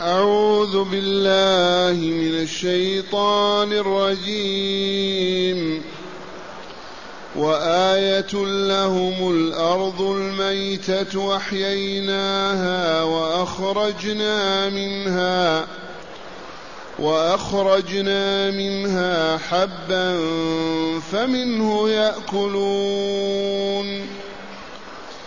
أعوذ بالله من الشيطان الرجيم. وآية لهم الأرض الميتة وأحييناها وأخرجنا منها وأخرجنا منها حبا فمنه يأكلون.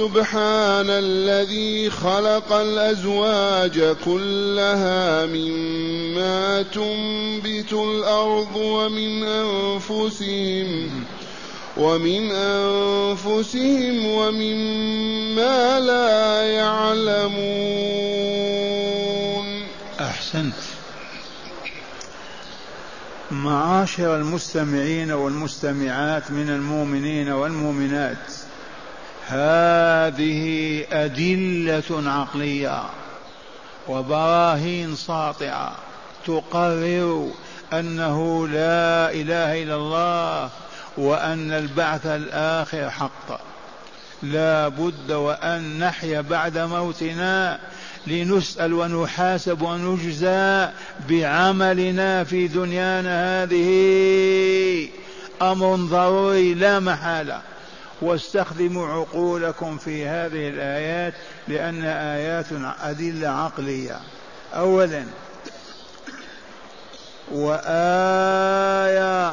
سبحان الذي خلق الأزواج كلها مما تنبت الأرض ومن أنفسهم ومن أنفسهم ومما لا يعلمون. أحسنت. معاشر المستمعين والمستمعات من المؤمنين والمؤمنات. هذه أدلة عقلية وبراهين ساطعة تقرر أنه لا إله إلا الله وأن البعث الآخر حق. لا بد وأن نحيا بعد موتنا لنسأل ونحاسب ونجزى بعملنا في دنيانا هذه. أمر ضروري لا محالة. واستخدموا عقولكم في هذه الآيات لأن آيات أدلة عقلية. أولا وآية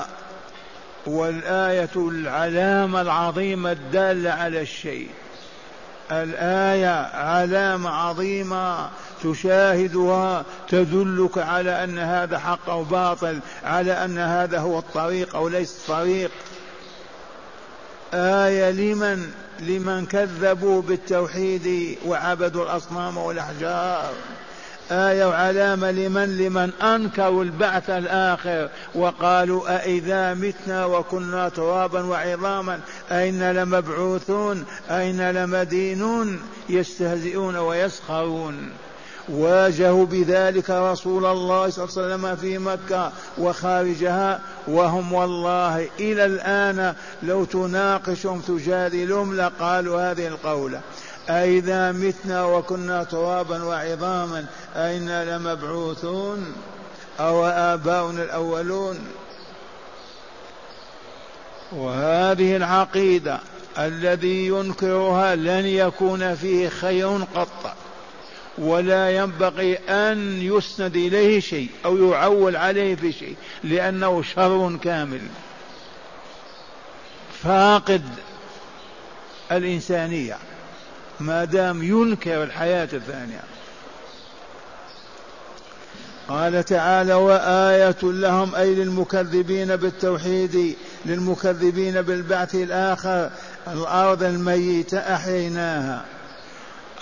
والآية العلامة العظيمة الدالة على الشيء. الآية علامة عظيمة تشاهدها تدلك على أن هذا حق أو باطل على أن هذا هو الطريق أو ليس الطريق آية لمن لمن كذبوا بالتوحيد وعبدوا الأصنام والأحجار. آية وعلامة لمن لمن أنكروا البعث الآخر وقالوا أإذا متنا وكنا ترابا وعظاما أين لمبعوثون أين لمدينون يستهزئون ويسخرون. واجهوا بذلك رسول الله صلى الله عليه وسلم في مكة وخارجها وهم والله إلى الآن لو تناقشهم تجادلهم لقالوا هذه القولة. أئذا متنا وكنا ترابا وعظاما أئنا لمبعوثون أو آباؤنا الأولون. وهذه العقيدة الذي ينكرها لن يكون فيه خير قط. ولا ينبغي أن يسند إليه شيء أو يعول عليه في شيء لأنه شر كامل. فاقد الإنسانية ما دام ينكر الحياة الثانية. قال تعالى وآية لهم أي للمكذبين بالتوحيد للمكذبين بالبعث الآخر الأرض الميتة أحييناها.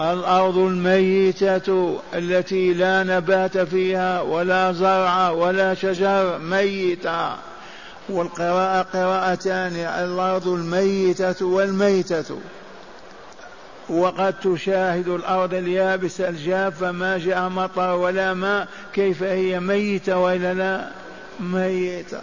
الأرض الميتة التي لا نبات فيها ولا زرع ولا شجر ميتة والقراءة قراءتان الأرض الميتة والميتة. وقد تشاهد الأرض اليابسة الجافة ما جاء مطر ولا ماء. كيف هي ميتة وإلا لا؟ ميتة.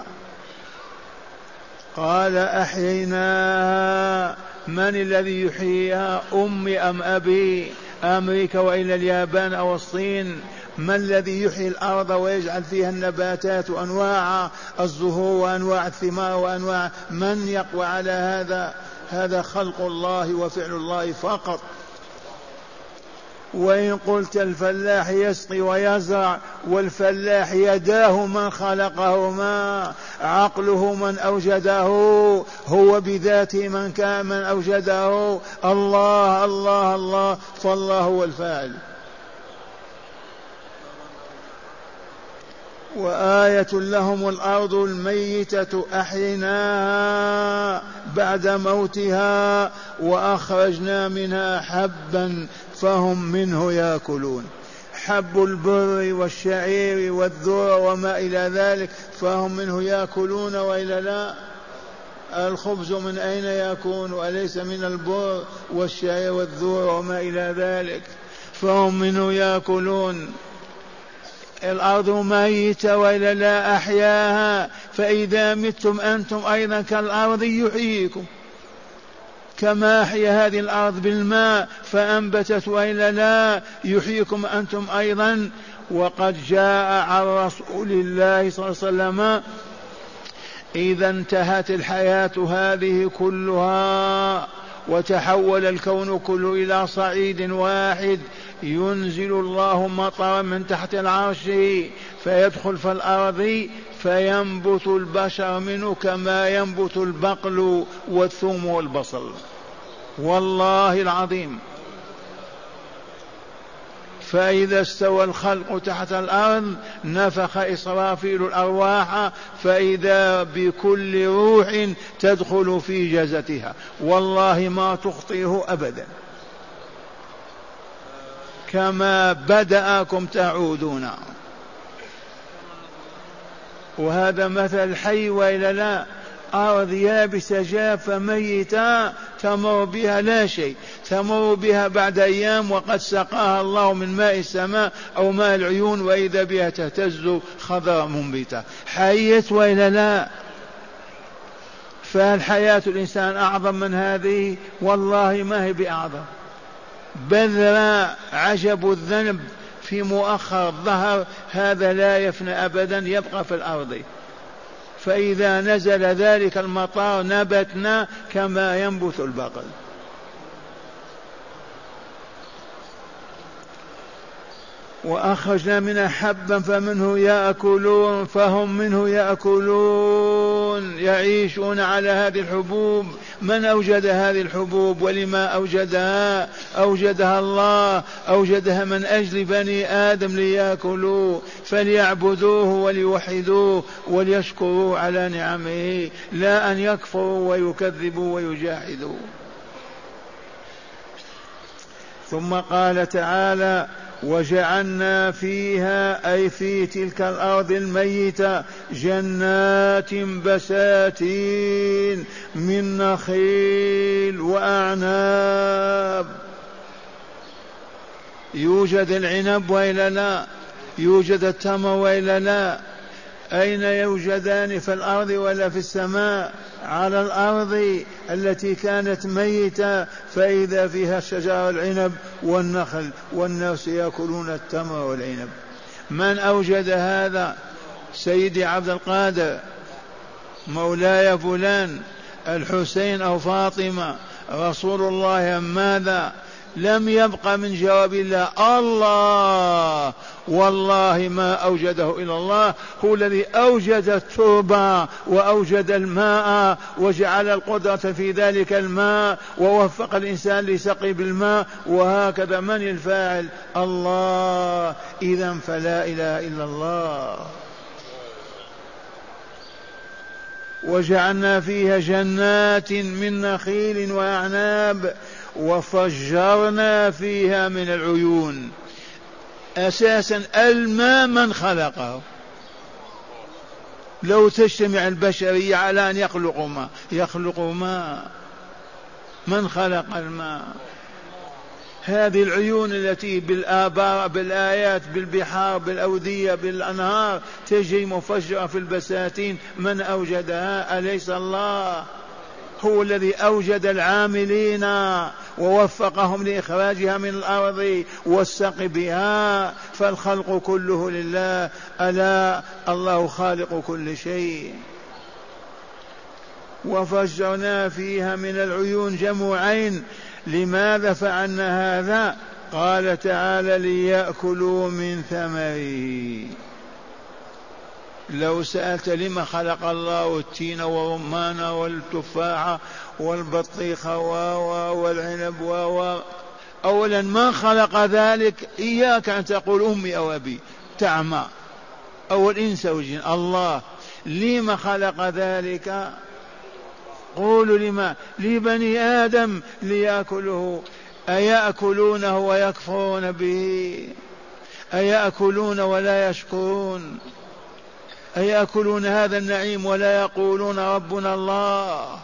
قال أحييناها. من الذي يحييها أمي أم أبي أمريكا وإلى اليابان أو الصين؟ ما الذي يحيي الأرض ويجعل فيها النباتات وأنواع الزهور وأنواع الثمار وأنواع من يقوى على هذا؟ هذا خلق الله وفعل الله فقط. وإن قلت الفلاح يسقي ويزرع والفلاح يداه من خلقهما عقله من أوجده هو بذاته من كان من أوجده. الله الله الله فالله هو الفاعل. وآية لهم الأرض الميتة أحيناها بعد موتها وأخرجنا منها حبا فهم منه ياكلون. حب البر والشعير والذر وما إلى ذلك فهم منه يأكلون وإلا لا؟ الخبز من أين يكون أليس من البر والشعير والذر وما إلى ذلك فهم منه يأكلون. الأرض ميتة وإلا لا أحياها فإذا متم أنتم أيضا كالأرض يحييكم. كما أحيا هذه الأرض بالماء فأنبتت وإلا لا يحييكم أنتم أيضا. وقد جاء عن رسول الله صلى الله عليه وسلم إذا انتهت الحياة هذه كلها وتحول الكون كله إلى صعيد واحد ينزل الله مطرا من تحت العرش فيدخل في الأرض فينبت البشر منه كما ينبت البقل والثوم والبصل. والله العظيم. فإذا استوى الخلق تحت الأرض نفخ إسرافيل الأرواح فإذا بكل روح تدخل في جزتها. والله ما تخطئه أبدا. كما بدأكم تعودون. وهذا مثل حي وإلا لا. أرض يابسة جافة ميتة تمر بها لا شيء تمر بها بعد أيام وقد سقاها الله من ماء السماء أو ماء العيون وإذا بها تهتز خضراء منبتة حيت وإلا لا؟ فهل حياة الإنسان أعظم من هذه والله ما هي بأعظم. بذرة عجب الذنب في مؤخر الظهر هذا لا يفنى أبدا يبقى في الأرض. فإذا نزل ذلك المطار نبتنا كما ينبت البقل وأخرجنا منها حبا فمنه يأكلون فهم منه يأكلون يعيشون على هذه الحبوب. من أوجد هذه الحبوب ولما أوجدها؟ أوجدها الله. أوجدها من أجل بني آدم ليأكلوا فليعبدوه وليوحدوه وليشكروا على نعمه لا أن يكفروا ويكذبوا ويجاحدوا ثم قال تعالى وجعلنا فيها أي في تلك الأرض الميتة جنات بساتين من نخيل وأعناب. يوجد العنب وإلا لا؟ يوجد التمر وإلا لا؟ أين يوجدان في الأرض ولا في السماء؟ على الأرض التي كانت ميتة فإذا فيها شجر العنب والنخل والناس يأكلون التمر والعنب. من أوجد هذا؟ سيدي عبد القادر مولاي فلان الحسين أو فاطمة رسول الله ماذا؟ لم يبق من جواب الله الله. والله ما أوجده إلا الله. هو الذي أوجد التربة وأوجد الماء وجعل القدرة في ذلك الماء ووفق الإنسان لسقي بالماء وهكذا من الفاعل الله. إذا فلا إله إلا الله. وجعلنا فيها جنات من نخيل وأعناب وفجرنا فيها من العيون. أساسا الماء من خلقه. لو تجتمع البشرية على أن يخلقوا ماء. يخلقوا ماء. من خلق الماء؟ هذه العيون التي بالآبار بالآيات بالبحار بالأودية بالأنهار تجري مفجرة في البساتين. من أوجدها؟ أليس الله؟ هو الذي أوجد العاملين. ووفقهم لإخراجها من الأرض والسقي بها فالخلق كله لله ألا الله خالق كل شيء. وفجرنا فيها من العيون جموعين لماذا فعلنا هذا؟ قال تعالى ليأكلوا من ثمره. لو سألت لما خلق الله التين والرمان والتفاحة والبطيخة والعنب و أولا من خلق ذلك؟ إياك أن تقول أمي أو أبي. تعمى. أو الإنس أو الجن الله. لما خلق ذلك؟ قولوا لما. لبني آدم ليأكله. أيأكلونه ويكفرون به؟ أيأكلون ولا يشكرون؟ أيأكلون هذا النعيم ولا يقولون ربنا الله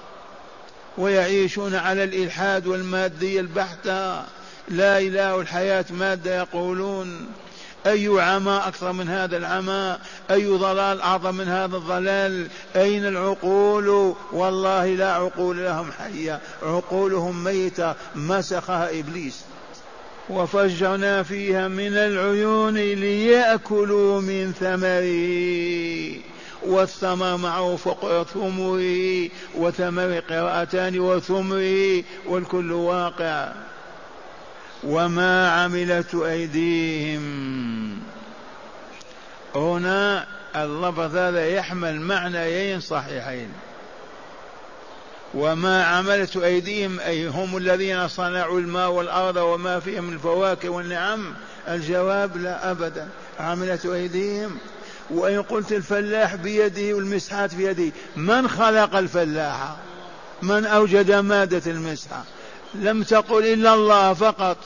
ويعيشون على الإلحاد والمادية البحتة. لا إله الحياة مادة يقولون. أي عمى أكثر من هذا العمى أي ضلال أعظم من هذا الضلال؟ أين العقول؟ والله لا عقول لهم حية عقولهم ميتة مسخها إبليس. وفجرنا فيها من العيون ليأكلوا من ثمره والثمر معه فوق ثمره وثمر قراءتان وثمره والكل واقع. وما عملت أيديهم. هنا اللفظ هذا يحمل معنيين صحيحين. وما عملت أيديهم أي هم الذين صنعوا الماء والأرض وما فيها من الفواكه والنعم؟ الجواب لا أبدا. عملت أيديهم. وإن قلت الفلاح بيده والمسحات بيده من خلق الفلاح؟ من أوجد مادة المسحة؟ لم تقل إلا الله فقط.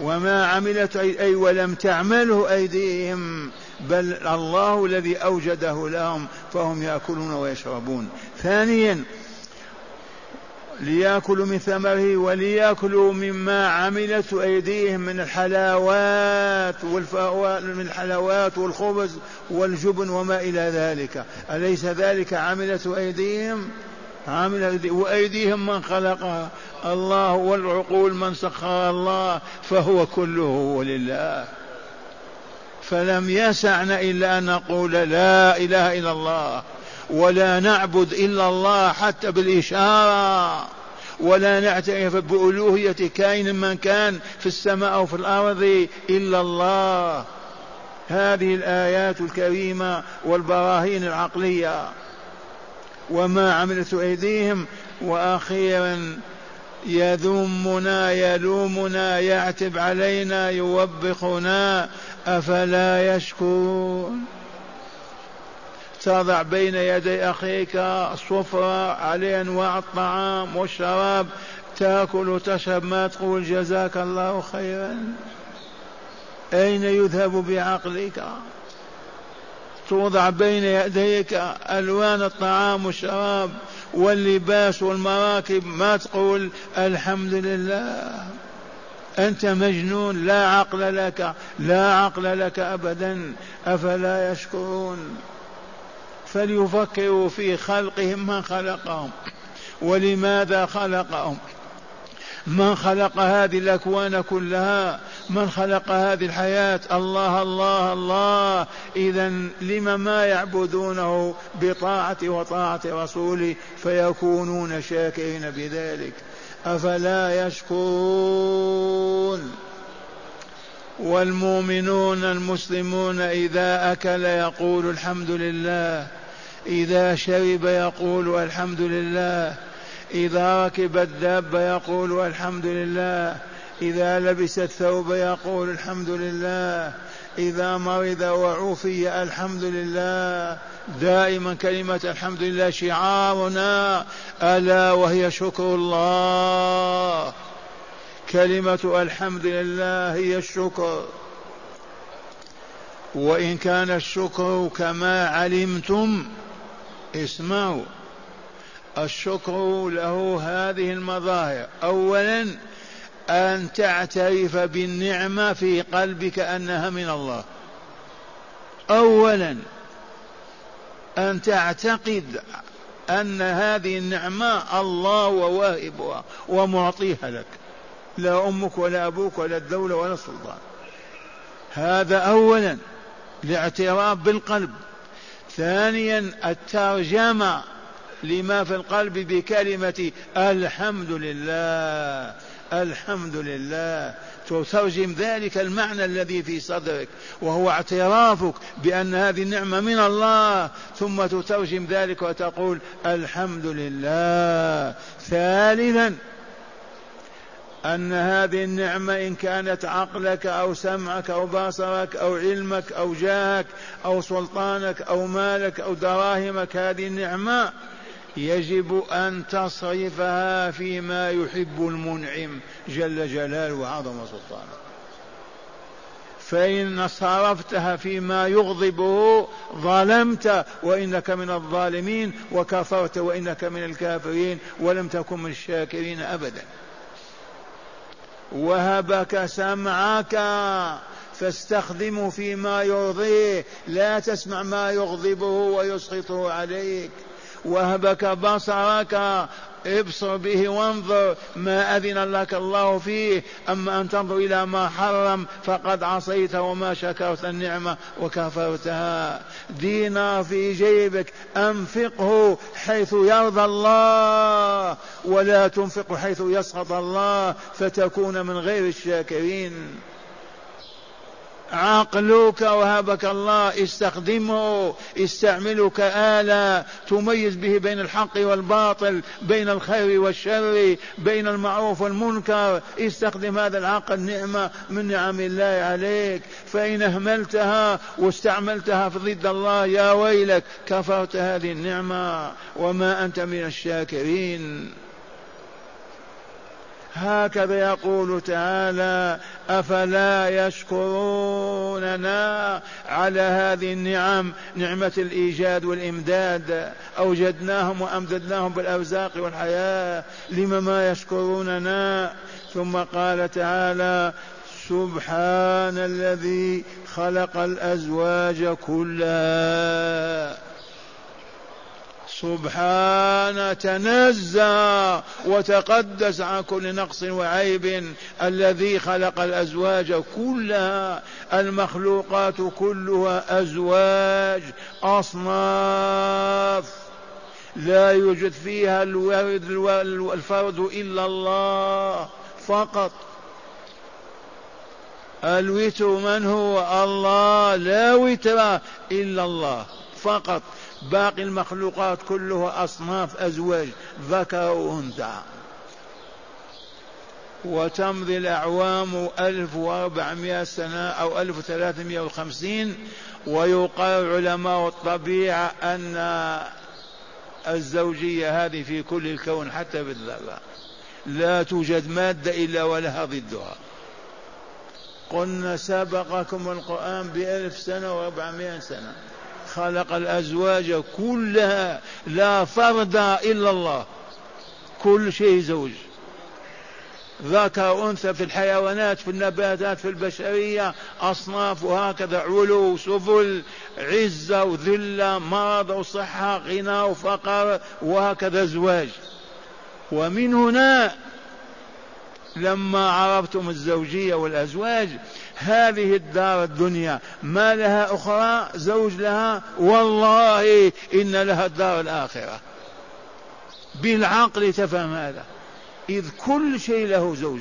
وما عملت أي ولم تعمله أيديهم. بل الله الذي أوجده لهم فهم يأكلون ويشربون. ثانيا ليأكلوا من ثمره وليأكلوا مما عملت أيديهم من الحلاوات من الحلاوات والخبز والجبن وما إلى ذلك. أليس ذلك عملت أيديهم؟ عمل وأيديهم من خلقها؟ الله والعقول من سخر الله فهو كله لله. فلم يسعنا إلا أن نقول لا إله إلا الله ولا نعبد إلا الله حتى بالإشارة ولا نعترف بألوهية كائن من كان في السماء أو في الأرض إلا الله. هذه الآيات الكريمة والبراهين العقلية. وما عملت أيديهم. وأخيرا يذمنا يلومنا يعتب علينا يوبخنا أفلا يشكرون تضع بين يدي أخيك الصفرة عليه أنواع الطعام والشراب تأكل وتشرب ما تقول جزاك الله خيرا. أين يذهب بعقلك؟ توضع بين يديك ألوان الطعام والشراب واللباس والمراكب ما تقول الحمد لله. أنت مجنون لا عقل لك لا عقل لك أبدا أفلا يشكرون. فليفكروا في خلقهم من خلقهم. ولماذا خلقهم؟ من خلق هذه الأكوان كلها؟ من خلق هذه الحياة؟ الله الله الله. إذا لم ما يعبدونه بطاعة وطاعة رسوله فيكونون شاكرين بذلك. أفلا يشكرون؟ والمؤمنون المسلمون إذا أكل يقول الحمد لله إذا شرب يقول الحمد لله إذا ركب الدابة يقول الحمد لله إذا لبس الثوب يقول الحمد لله إذا مرض وعوفي الحمد لله دائما كلمة الحمد لله شعارنا ألا وهي شكر الله. كلمة الحمد لله هي الشكر. وإن كان الشكر كما علمتم اسمعوا. الشكر له هذه المظاهر. أولا أن تعترف بالنعمة في قلبك أنها من الله. أولا أن تعتقد أن هذه النعمة الله وواهبها ومعطيها لك. لا أمك ولا أبوك ولا الدولة ولا السلطان. هذا أولا الاعتراف بالقلب. ثانيا الترجمة لما في القلب بكلمة الحمد لله. الحمد لله. تترجم ذلك المعنى الذي في صدرك وهو اعترافك بأن هذه النعمة من الله. ثم تترجم ذلك وتقول الحمد لله. ثالثا أن هذه النعمة إن كانت عقلك أو سمعك أو بصرك أو علمك أو جاهك أو سلطانك أو مالك أو دراهمك هذه النعمة يجب أن تصرفها فيما يحب المنعم جل جلاله وعظم سلطانه. فإن صرفتها فيما يغضبه ظلمت وإنك من الظالمين وكفرت وإنك من الكافرين ولم تكن من الشاكرين أبدا. وهبك سمعك فاستخدمه فيما يرضيه. لا تسمع ما يغضبه ويسخطه عليك. وهبك بصرك ابصر به وانظر ما أذن لك الله فيه. أما أن تنظر إلى ما حرم فقد عصيت وما شكرت النعمة وكفرتها. دينار في جيبك أنفقه حيث يرضى الله ولا تنفق حيث يسخط الله فتكون من غير الشاكرين. عقلك وهبك الله استخدمه استعمله كآلة تميز به بين الحق والباطل بين الخير والشر بين المعروف والمنكر. استخدم هذا العقل نعمة من نعم الله عليك. فإن أهملتها واستعملتها في ضد الله يا ويلك كفرت هذه النعمة. وما أنت من الشاكرين. هكذا يقول تعالى أفلا يشكروننا على هذه النعم نعمة الإيجاد والإمداد. أوجدناهم وأمددناهم بالأرزاق والحياة. لم ما يشكروننا؟ ثم قال تعالى سبحان الذي خلق الأزواج كلها. سبحان تنزه وتقدس عن كل نقص وعيب الذي خلق الأزواج كلها المخلوقات كلها أزواج أصناف. لا يوجد فيها الورد الفرد إلا الله فقط. الوتر من هو؟ الله. لا وتر إلا الله فقط. باقي المخلوقات كلها أصناف أزواج ذكر وأنثى. وتمضي الأعوام ألف وأربعمائة سنة أو ألف وثلاثمائة وخمسين ويقال علماء الطبيعة أن الزوجية هذه في كل الكون حتى بالذرة. لا توجد مادة إلا ولها ضدها. قلنا سبقكم القرآن بألف سنة وأربعمائة سنة. خلق الأزواج كلها لا فرد إلا الله. كل شيء زوج. ذكر أنثى في الحيوانات في النباتات في البشرية أصناف وهكذا علو سفل عزة وذلة مرض وصحة غنى وفقر وهكذا زواج. ومن هنا لما عرفتم الزوجية والأزواج هذه الدار الدنيا ما لها أخرى زوج لها؟ والله إن لها الدار الآخرة. بالعقل تفهم هذا. إذ كل شيء له زوج.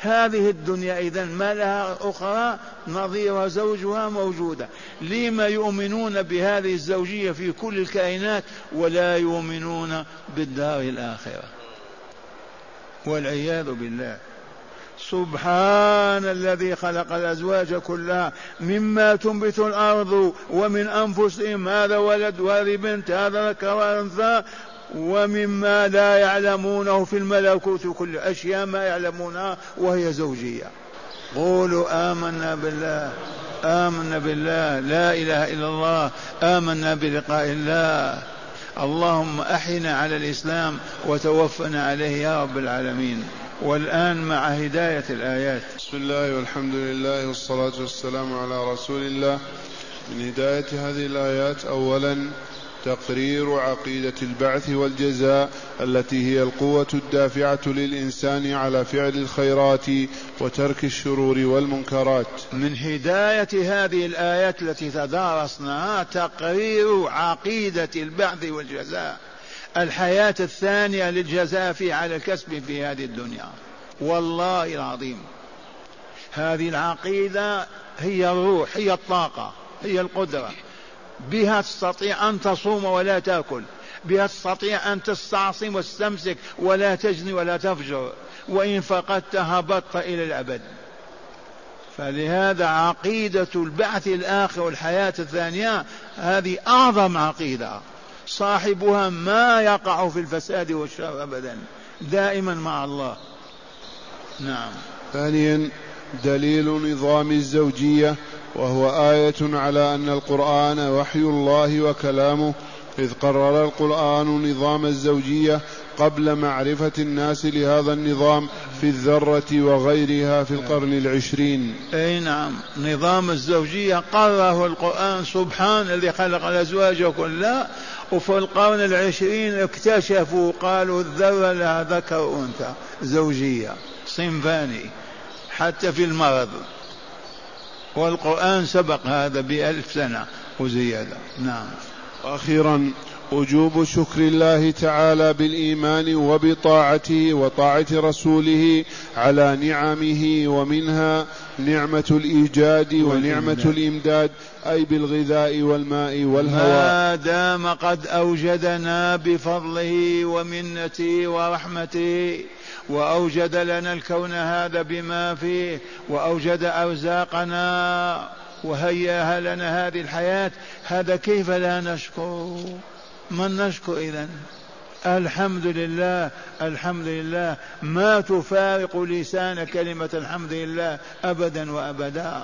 هذه الدنيا إذا ما لها أخرى؟ نظير زوجها موجودة. لما يؤمنون بهذه الزوجية في كل الكائنات ولا يؤمنون بالدار الآخرة. والعياذ بالله. سبحان الذي خلق الأزواج كلها مما تنبت الأرض ومن أنفسهم هذا ولد وهذه بنت هذا ذكر وأنثى ومما لا يعلمونه في الملكوت كل أشياء ما يعلمونها وهي زوجية. قولوا آمنا بالله آمنا بالله لا إله إلا الله آمنا بلقاء الله. اللهم إحنا على الإسلام وتوفنا عليه يا رب العالمين. والآن مع هداية الآيات. بسم الله والحمد لله والصلاة والسلام على رسول الله. من هداية هذه الآيات أولا تقرير عقيدة البعث والجزاء التي هي القوة الدافعة للإنسان على فعل الخيرات وترك الشرور والمنكرات. من هداية هذه الآيات التي تدارسناها تقرير عقيدة البعث والجزاء. الحياة الثانية للجزاء في على الكسب في هذه الدنيا. والله العظيم. هذه العقيدة هي الروح هي الطاقة هي القدرة. بها تستطيع أن تصوم ولا تأكل بها تستطيع أن تستعصم وتستمسك ولا تجني ولا تفجر وإن فقدتها هبطت إلى الأبد. فلهذا عقيدة البعث الآخر والحياة الثانية هذه أعظم عقيدة. صاحبها ما يقع في الفساد والشر أبدا دائما مع الله. نعم. ثانيا دليل نظام الزوجية وهو آية على أن القرآن وحي الله وكلامه إذ قرر القرآن نظام الزوجية قبل معرفة الناس لهذا النظام في الذرة وغيرها في القرن العشرين. أي نعم. نظام الزوجية قرره القرآن سبحان الذي خلق الأزواج كلها وفي القرن العشرين اكتشفوا قالوا الذرة لها ذكر وأنثى زوجية صنفان حتى في المرض. والقرآن سبق هذا بألف سنة وزيادة. نعم. وأخيرا وجوب شكر الله تعالى بالإيمان وبطاعته وطاعة رسوله على نعمه ومنها نعمة الإيجاد ونعمة الإمداد أي بالغذاء والماء والهواء. ما دام قد أوجدنا بفضله ومنته ورحمته وأوجد لنا الكون هذا بما فيه وأوجد أرزاقنا وهيأها لنا هذه الحياة. هذا كيف لا نشكر من نشكر إذا الحمد لله الحمد لله. ما تفارق لسان كلمة الحمد لله أبدا وأبدا.